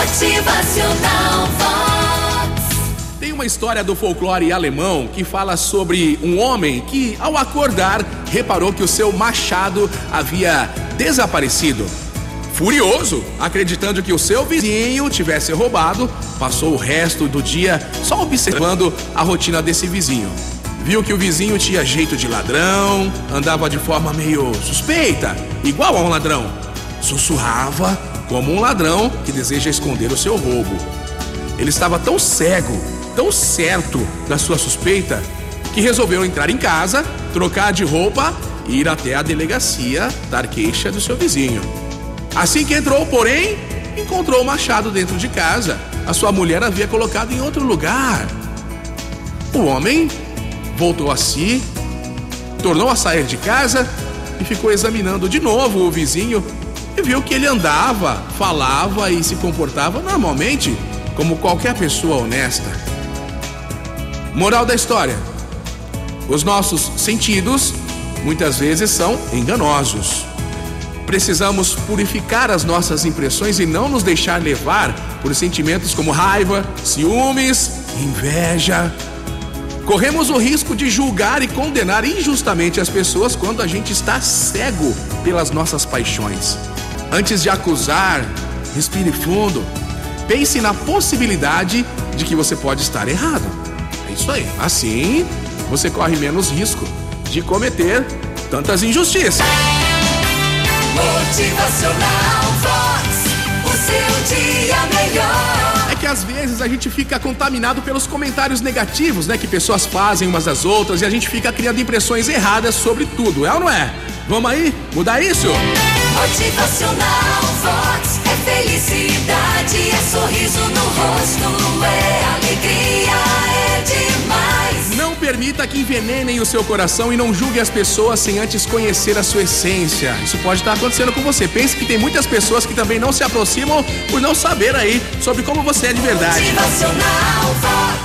Motivacional Vox. Tem uma história do folclore alemão que fala sobre um homem que, ao acordar, reparou que o seu machado havia desaparecido. Furioso, acreditando que o seu vizinho tivesse roubado, passou o resto do dia só observando a rotina desse vizinho. Viu que o vizinho tinha jeito de ladrão, andava de forma meio suspeita, igual a um ladrão. Sussurrava como um ladrão que deseja esconder o seu roubo. Ele estava tão cego, tão certo da sua suspeita, que resolveu entrar em casa, trocar de roupa e ir até a delegacia dar queixa do seu vizinho. Assim que entrou, porém, encontrou o machado dentro de casa. A sua mulher havia colocado em outro lugar. O homem voltou a si, tornou a sair de casa e ficou examinando de novo o vizinho e viu que ele andava, falava e se comportava normalmente, como qualquer pessoa honesta. Moral da história: os nossos sentidos muitas vezes são enganosos. Precisamos purificar as nossas impressões e não nos deixar levar por sentimentos como raiva, ciúmes, inveja. Corremos o risco de julgar e condenar injustamente as pessoas quando a gente está cego pelas nossas paixões. Antes de acusar, respire fundo. Pense na possibilidade de que você pode estar errado. É isso aí. Assim, você corre menos risco de cometer tantas injustiças. Motivacional Vox. O seu dia melhor. É que às vezes a gente fica contaminado pelos comentários negativos, né, que pessoas fazem umas das outras e a gente fica criando impressões erradas sobre tudo, é ou não é? Vamos aí mudar isso? Motivacional Vox. É felicidade, é sorriso no rosto, é alegria, é demais. Não permita que envenenem o seu coração e não julgue as pessoas sem antes conhecer a sua essência. Isso pode estar acontecendo com você. Pense que tem muitas pessoas que também não se aproximam por não saber aí sobre como você é de verdade. Motivacional Vox.